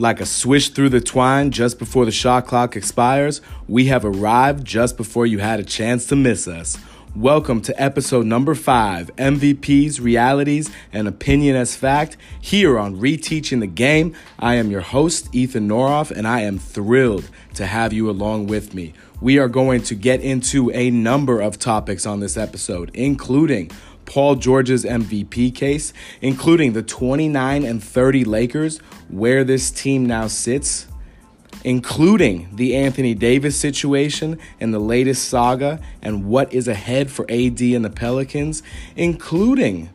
Like a swish through the twine just before the shot clock expires, we have arrived just before you had a chance to miss us. Welcome to episode number five MVPs, Realities, and Opinion as Fact here on Reteaching the Game. I am your host, Ethan Noroff, and I am thrilled to have you along with me. We are going to get into a number of topics on this episode, including Paul George's MVP case, including the 29 and 30 Lakers, where this team now sits, including the Anthony Davis situation and the latest saga and what is ahead for AD and the Pelicans, including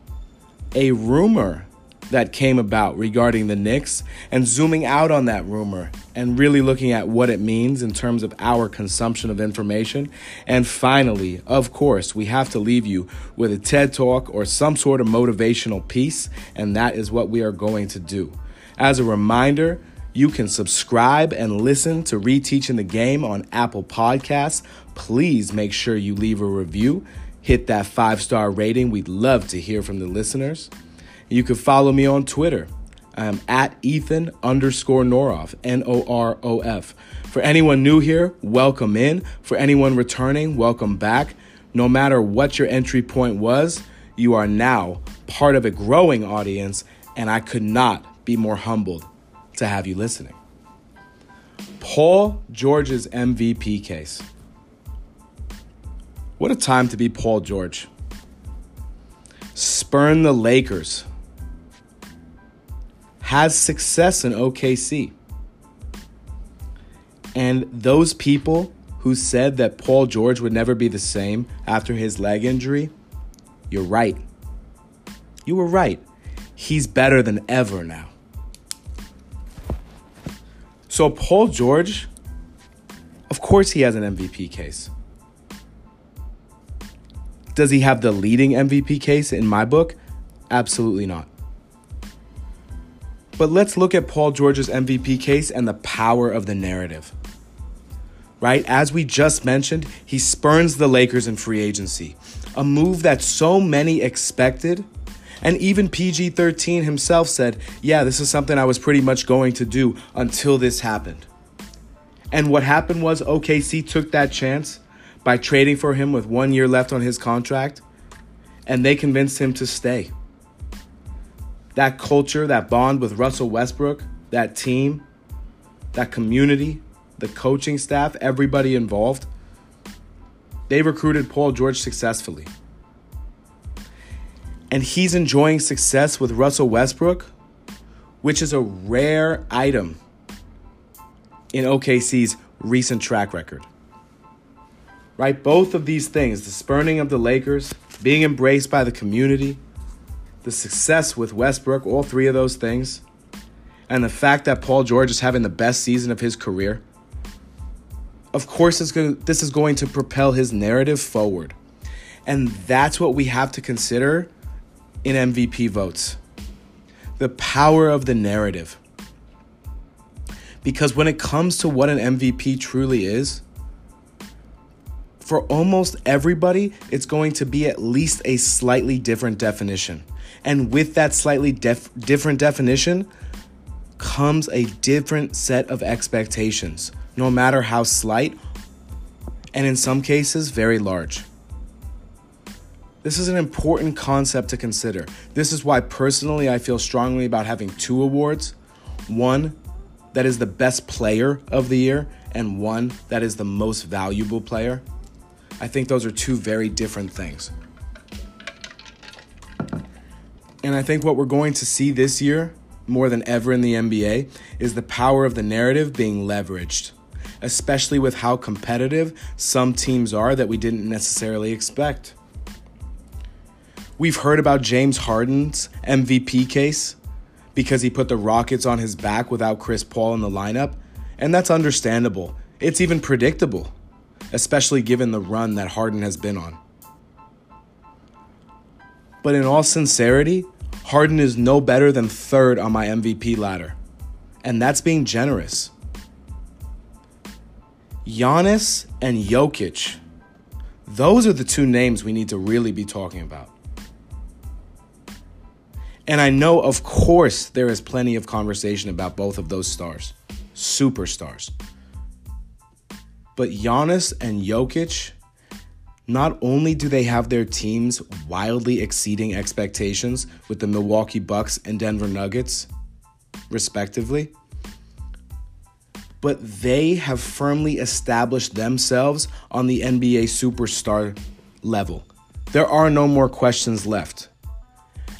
a rumor that came about regarding the Knicks and zooming out on that rumor and really looking at what it means in terms of our consumption of information. And finally, of course, we have to leave you with a TED Talk or some sort of motivational piece, and that is what we are going to do. As a reminder, you can subscribe and listen to Reteaching the Game on Apple Podcasts. Please make sure you leave a review. Hit that five star rating. We'd love to hear from the listeners. You can follow me on Twitter. I am at Ethan underscore Noroff, N O R O F. For anyone new here, welcome in. For anyone returning, welcome back. No matter what your entry point was, you are now part of a growing audience, and I could not be more humbled to have you listening. Paul George's MVP case. What a time to be Paul George. Spurn the Lakers has success in OKC. And those people who said that Paul George would never be the same after his leg injury, you're right. You were right. He's better than ever now. So, Paul George, of course, he has an MVP case. Does he have the leading MVP case in my book? Absolutely not. But let's look at Paul George's MVP case and the power of the narrative. Right? As we just mentioned, he spurns the Lakers in free agency, a move that so many expected. And even PG 13 himself said, Yeah, this is something I was pretty much going to do until this happened. And what happened was OKC took that chance by trading for him with one year left on his contract, and they convinced him to stay that culture, that bond with Russell Westbrook, that team, that community, the coaching staff, everybody involved, they recruited Paul George successfully. And he's enjoying success with Russell Westbrook, which is a rare item in OKC's recent track record. Right? Both of these things, the spurning of the Lakers, being embraced by the community, the success with Westbrook, all three of those things, and the fact that Paul George is having the best season of his career, of course, this is going to propel his narrative forward. And that's what we have to consider in MVP votes the power of the narrative. Because when it comes to what an MVP truly is, for almost everybody, it's going to be at least a slightly different definition. And with that slightly def- different definition comes a different set of expectations, no matter how slight, and in some cases, very large. This is an important concept to consider. This is why, personally, I feel strongly about having two awards one that is the best player of the year, and one that is the most valuable player. I think those are two very different things. And I think what we're going to see this year, more than ever in the NBA, is the power of the narrative being leveraged, especially with how competitive some teams are that we didn't necessarily expect. We've heard about James Harden's MVP case because he put the Rockets on his back without Chris Paul in the lineup, and that's understandable. It's even predictable, especially given the run that Harden has been on. But in all sincerity, Harden is no better than third on my MVP ladder. And that's being generous. Giannis and Jokic, those are the two names we need to really be talking about. And I know, of course, there is plenty of conversation about both of those stars, superstars. But Giannis and Jokic, not only do they have their teams wildly exceeding expectations with the Milwaukee Bucks and Denver Nuggets, respectively, but they have firmly established themselves on the NBA superstar level. There are no more questions left.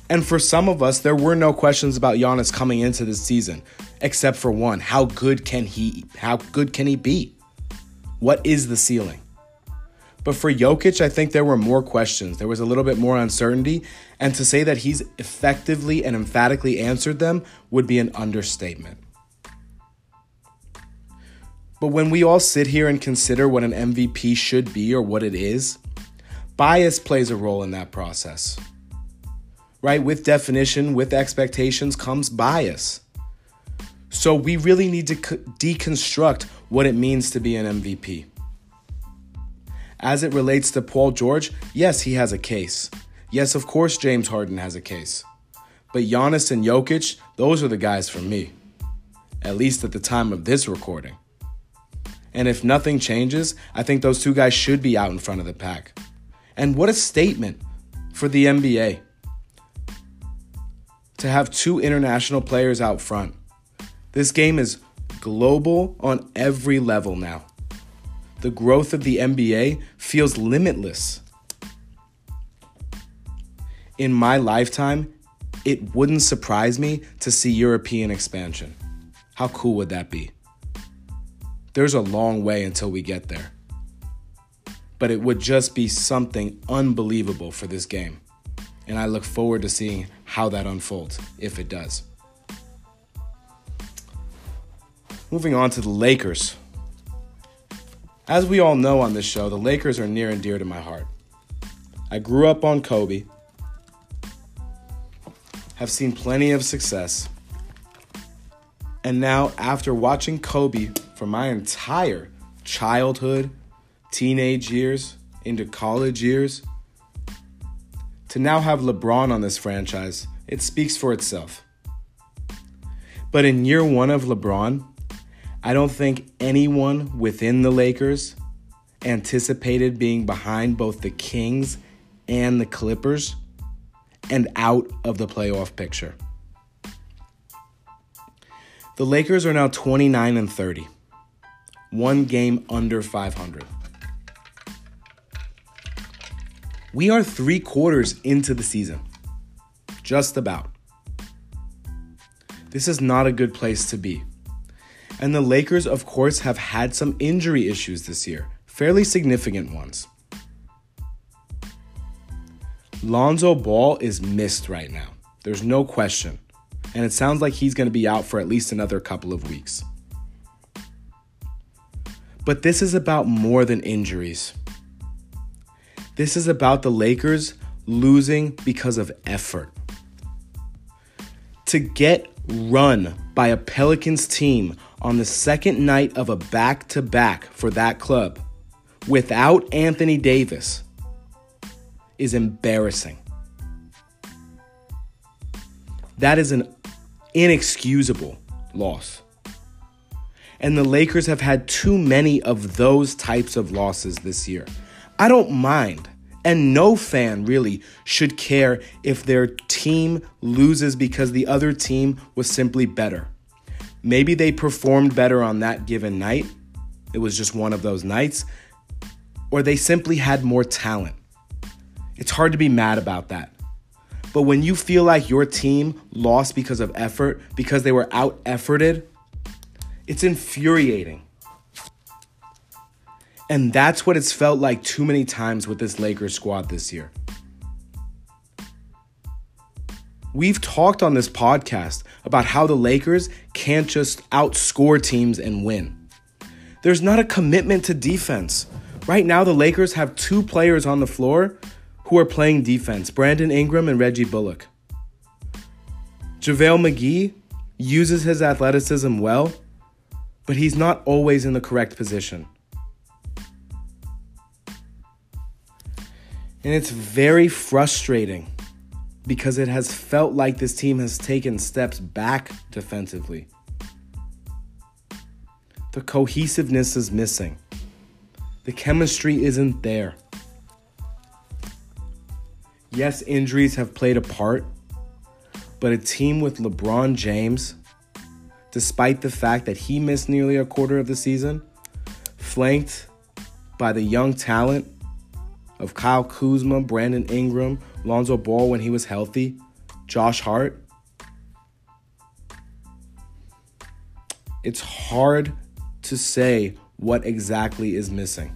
And for some of us, there were no questions about Giannis coming into this season, except for one: how good can he? How good can he be? What is the ceiling? But for Jokic, I think there were more questions. There was a little bit more uncertainty, and to say that he's effectively and emphatically answered them would be an understatement. But when we all sit here and consider what an MVP should be or what it is, bias plays a role in that process right? With definition, with expectations comes bias. So we really need to deconstruct what it means to be an MVP. As it relates to Paul George, yes, he has a case. Yes, of course, James Harden has a case. But Giannis and Jokic, those are the guys for me, at least at the time of this recording. And if nothing changes, I think those two guys should be out in front of the pack. And what a statement for the NBA to have two international players out front. This game is global on every level now. The growth of the NBA feels limitless. In my lifetime, it wouldn't surprise me to see European expansion. How cool would that be? There's a long way until we get there. But it would just be something unbelievable for this game and I look forward to seeing how that unfolds, if it does. Moving on to the Lakers. As we all know on this show, the Lakers are near and dear to my heart. I grew up on Kobe, have seen plenty of success, and now, after watching Kobe for my entire childhood, teenage years, into college years, to now have LeBron on this franchise, it speaks for itself. But in year one of LeBron, I don't think anyone within the Lakers anticipated being behind both the Kings and the Clippers and out of the playoff picture. The Lakers are now 29 and 30, one game under 500. We are three quarters into the season. Just about. This is not a good place to be. And the Lakers, of course, have had some injury issues this year, fairly significant ones. Lonzo Ball is missed right now. There's no question. And it sounds like he's going to be out for at least another couple of weeks. But this is about more than injuries. This is about the Lakers losing because of effort. To get run by a Pelicans team on the second night of a back to back for that club without Anthony Davis is embarrassing. That is an inexcusable loss. And the Lakers have had too many of those types of losses this year. I don't mind. And no fan really should care if their team loses because the other team was simply better. Maybe they performed better on that given night. It was just one of those nights. Or they simply had more talent. It's hard to be mad about that. But when you feel like your team lost because of effort, because they were out efforted, it's infuriating. And that's what it's felt like too many times with this Lakers squad this year. We've talked on this podcast about how the Lakers can't just outscore teams and win. There's not a commitment to defense. Right now, the Lakers have two players on the floor who are playing defense Brandon Ingram and Reggie Bullock. JaVale McGee uses his athleticism well, but he's not always in the correct position. And it's very frustrating because it has felt like this team has taken steps back defensively. The cohesiveness is missing. The chemistry isn't there. Yes, injuries have played a part, but a team with LeBron James, despite the fact that he missed nearly a quarter of the season, flanked by the young talent of Kyle Kuzma, Brandon Ingram, Lonzo Ball when he was healthy, Josh Hart. It's hard to say what exactly is missing.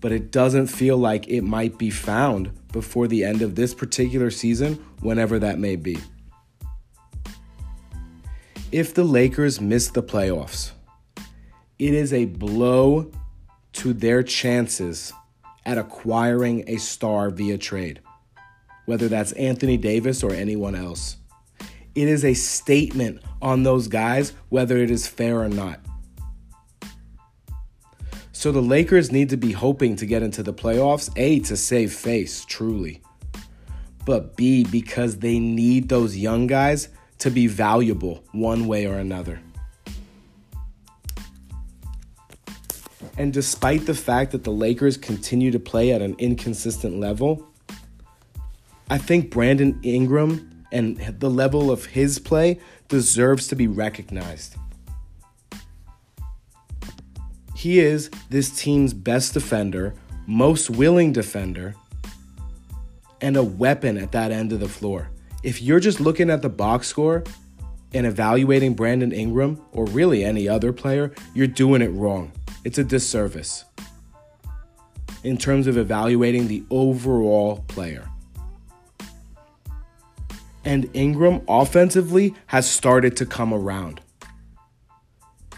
But it doesn't feel like it might be found before the end of this particular season, whenever that may be. If the Lakers miss the playoffs, it is a blow to their chances at acquiring a star via trade, whether that's Anthony Davis or anyone else. It is a statement on those guys, whether it is fair or not. So the Lakers need to be hoping to get into the playoffs, A, to save face, truly, but B, because they need those young guys to be valuable one way or another. And despite the fact that the Lakers continue to play at an inconsistent level, I think Brandon Ingram and the level of his play deserves to be recognized. He is this team's best defender, most willing defender, and a weapon at that end of the floor. If you're just looking at the box score and evaluating Brandon Ingram or really any other player, you're doing it wrong. It's a disservice in terms of evaluating the overall player. And Ingram offensively has started to come around.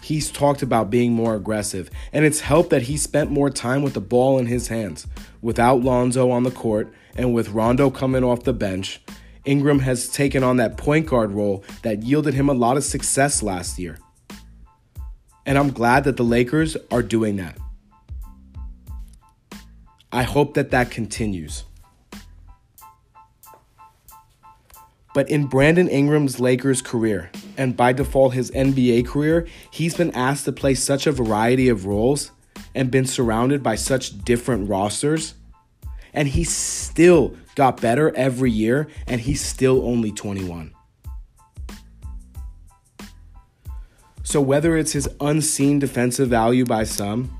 He's talked about being more aggressive, and it's helped that he spent more time with the ball in his hands. Without Lonzo on the court and with Rondo coming off the bench, Ingram has taken on that point guard role that yielded him a lot of success last year. And I'm glad that the Lakers are doing that. I hope that that continues. But in Brandon Ingram's Lakers career, and by default his NBA career, he's been asked to play such a variety of roles and been surrounded by such different rosters. And he still got better every year, and he's still only 21. So, whether it's his unseen defensive value by some,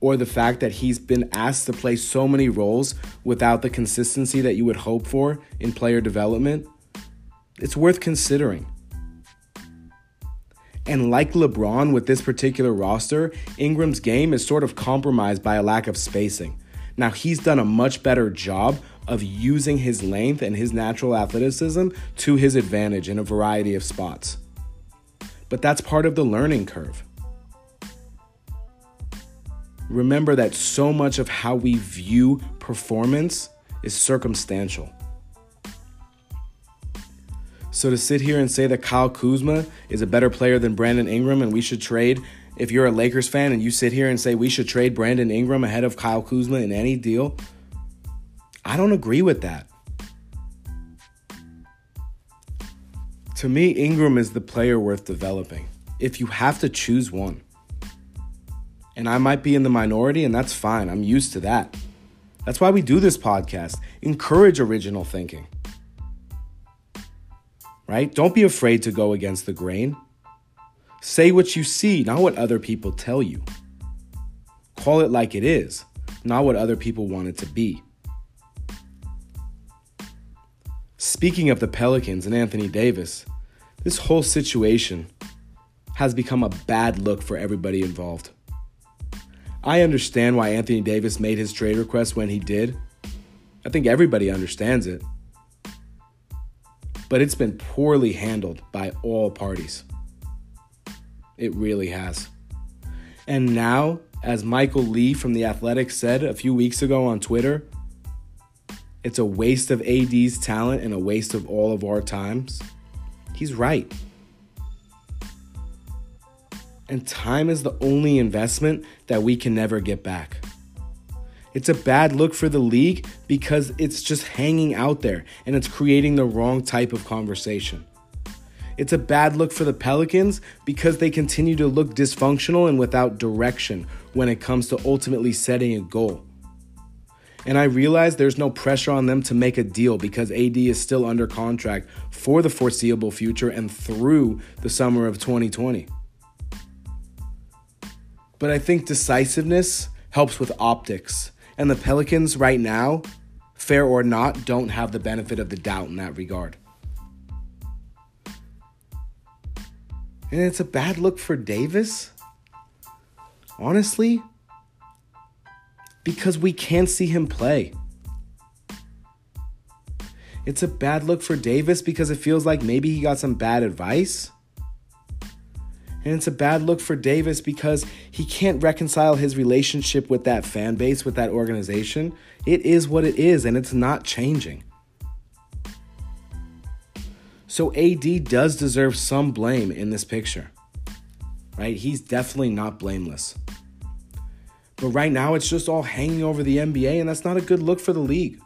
or the fact that he's been asked to play so many roles without the consistency that you would hope for in player development, it's worth considering. And like LeBron with this particular roster, Ingram's game is sort of compromised by a lack of spacing. Now, he's done a much better job of using his length and his natural athleticism to his advantage in a variety of spots but that's part of the learning curve. Remember that so much of how we view performance is circumstantial. So to sit here and say that Kyle Kuzma is a better player than Brandon Ingram and we should trade, if you're a Lakers fan and you sit here and say we should trade Brandon Ingram ahead of Kyle Kuzma in any deal, I don't agree with that. To me, Ingram is the player worth developing if you have to choose one. And I might be in the minority, and that's fine. I'm used to that. That's why we do this podcast. Encourage original thinking. Right? Don't be afraid to go against the grain. Say what you see, not what other people tell you. Call it like it is, not what other people want it to be. Speaking of the Pelicans and Anthony Davis, this whole situation has become a bad look for everybody involved. I understand why Anthony Davis made his trade request when he did. I think everybody understands it. But it's been poorly handled by all parties. It really has. And now, as Michael Lee from The Athletic said a few weeks ago on Twitter, it's a waste of AD's talent and a waste of all of our times. He's right. And time is the only investment that we can never get back. It's a bad look for the league because it's just hanging out there and it's creating the wrong type of conversation. It's a bad look for the Pelicans because they continue to look dysfunctional and without direction when it comes to ultimately setting a goal. And I realize there's no pressure on them to make a deal because AD is still under contract for the foreseeable future and through the summer of 2020. But I think decisiveness helps with optics. And the Pelicans, right now, fair or not, don't have the benefit of the doubt in that regard. And it's a bad look for Davis. Honestly, because we can't see him play. It's a bad look for Davis because it feels like maybe he got some bad advice. And it's a bad look for Davis because he can't reconcile his relationship with that fan base, with that organization. It is what it is, and it's not changing. So AD does deserve some blame in this picture, right? He's definitely not blameless. But right now, it's just all hanging over the NBA, and that's not a good look for the league.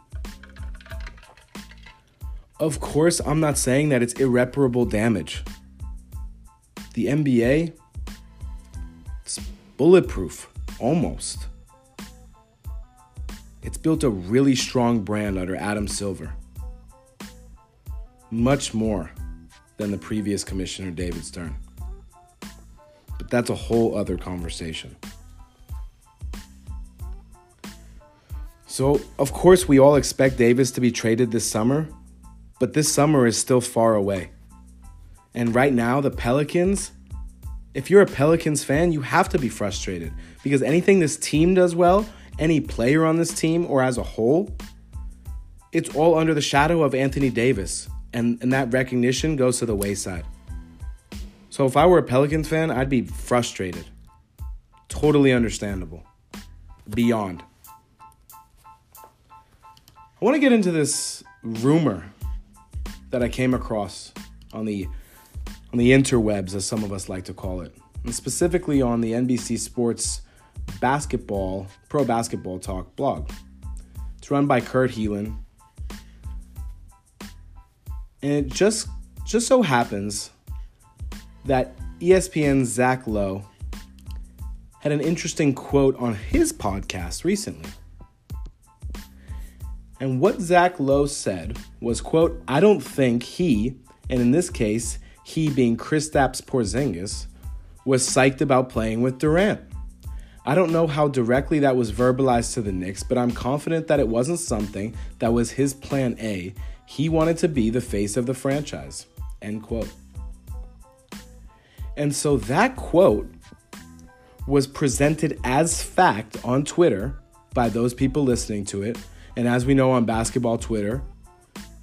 Of course, I'm not saying that it's irreparable damage. The NBA, it's bulletproof, almost. It's built a really strong brand under Adam Silver. Much more than the previous commissioner, David Stern. But that's a whole other conversation. So, of course, we all expect Davis to be traded this summer, but this summer is still far away. And right now, the Pelicans, if you're a Pelicans fan, you have to be frustrated because anything this team does well, any player on this team or as a whole, it's all under the shadow of Anthony Davis. And, and that recognition goes to the wayside. So if I were a Pelicans fan, I'd be frustrated. Totally understandable. Beyond. I want to get into this rumor that I came across on the on the interwebs, as some of us like to call it, and specifically on the NBC Sports basketball pro basketball talk blog. It's run by Kurt Helin, and it just just so happens that ESPN's Zach Lowe had an interesting quote on his podcast recently. And what Zach Lowe said was, quote, I don't think he, and in this case, he being Kristaps Porzingis, was psyched about playing with Durant. I don't know how directly that was verbalized to the Knicks, but I'm confident that it wasn't something that was his plan A. He wanted to be the face of the franchise. End quote. And so that quote was presented as fact on Twitter by those people listening to it and as we know on basketball Twitter,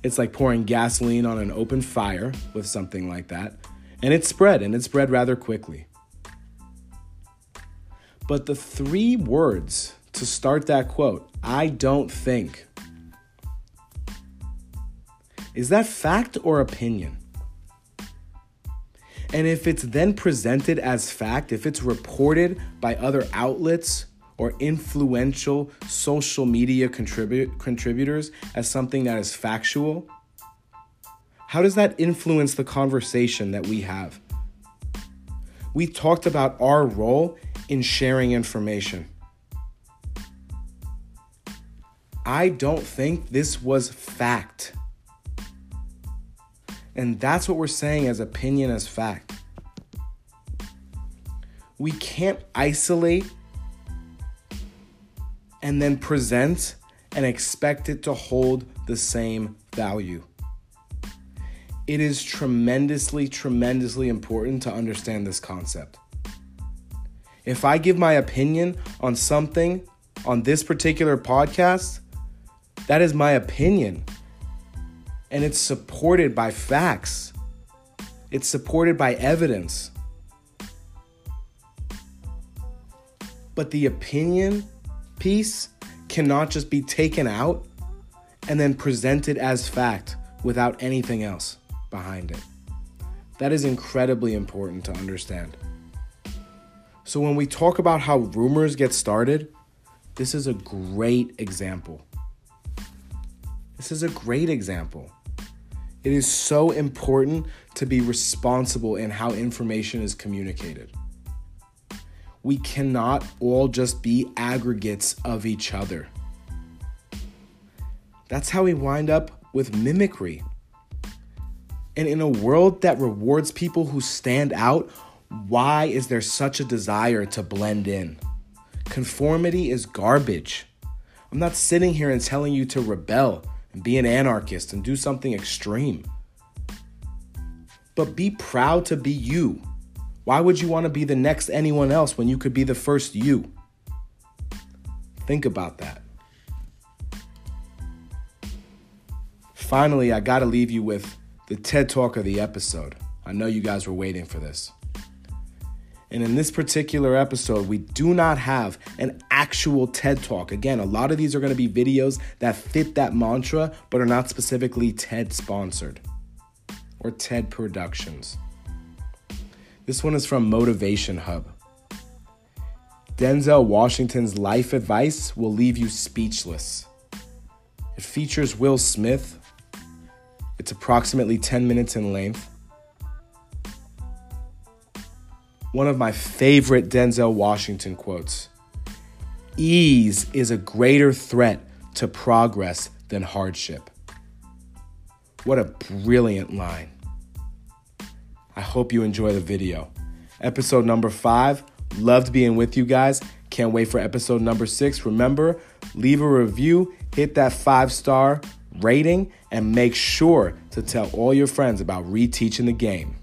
it's like pouring gasoline on an open fire with something like that. And it spread, and it spread rather quickly. But the three words to start that quote, I don't think, is that fact or opinion? And if it's then presented as fact, if it's reported by other outlets or influential social media contribute, contributors as something that is factual? How does that influence the conversation that we have? We talked about our role in sharing information. I don't think this was fact. And that's what we're saying as opinion as fact. We can't isolate and then present and expect it to hold the same value. It is tremendously, tremendously important to understand this concept. If I give my opinion on something on this particular podcast, that is my opinion. And it's supported by facts, it's supported by evidence. But the opinion piece cannot just be taken out and then presented as fact without anything else behind it. That is incredibly important to understand. So, when we talk about how rumors get started, This is a great example. This is a great example. It is so important to be responsible in how information is communicated. We cannot all just be aggregates of each other. That's how we wind up with mimicry. And in a world that rewards people who stand out, why is there such a desire to blend in? Conformity is garbage. I'm not sitting here and telling you to rebel and be an anarchist and do something extreme. But be proud to be you. Why would you want to be the next anyone else when you could be the first you? Think about that. Finally, I got to leave you with the TED Talk of the episode. I know you guys were waiting for this. And in this particular episode, we do not have an actual TED Talk. Again, a lot of these are going to be videos that fit that mantra, but are not specifically TED sponsored or TED Productions. This one is from Motivation Hub. Denzel Washington's life advice will leave you speechless. It features Will Smith. It's approximately 10 minutes in length. One of my favorite Denzel Washington quotes Ease is a greater threat to progress than hardship. What a brilliant line. I hope you enjoy the video. Episode number five, loved being with you guys. Can't wait for episode number six. Remember, leave a review, hit that five star rating, and make sure to tell all your friends about reteaching the game.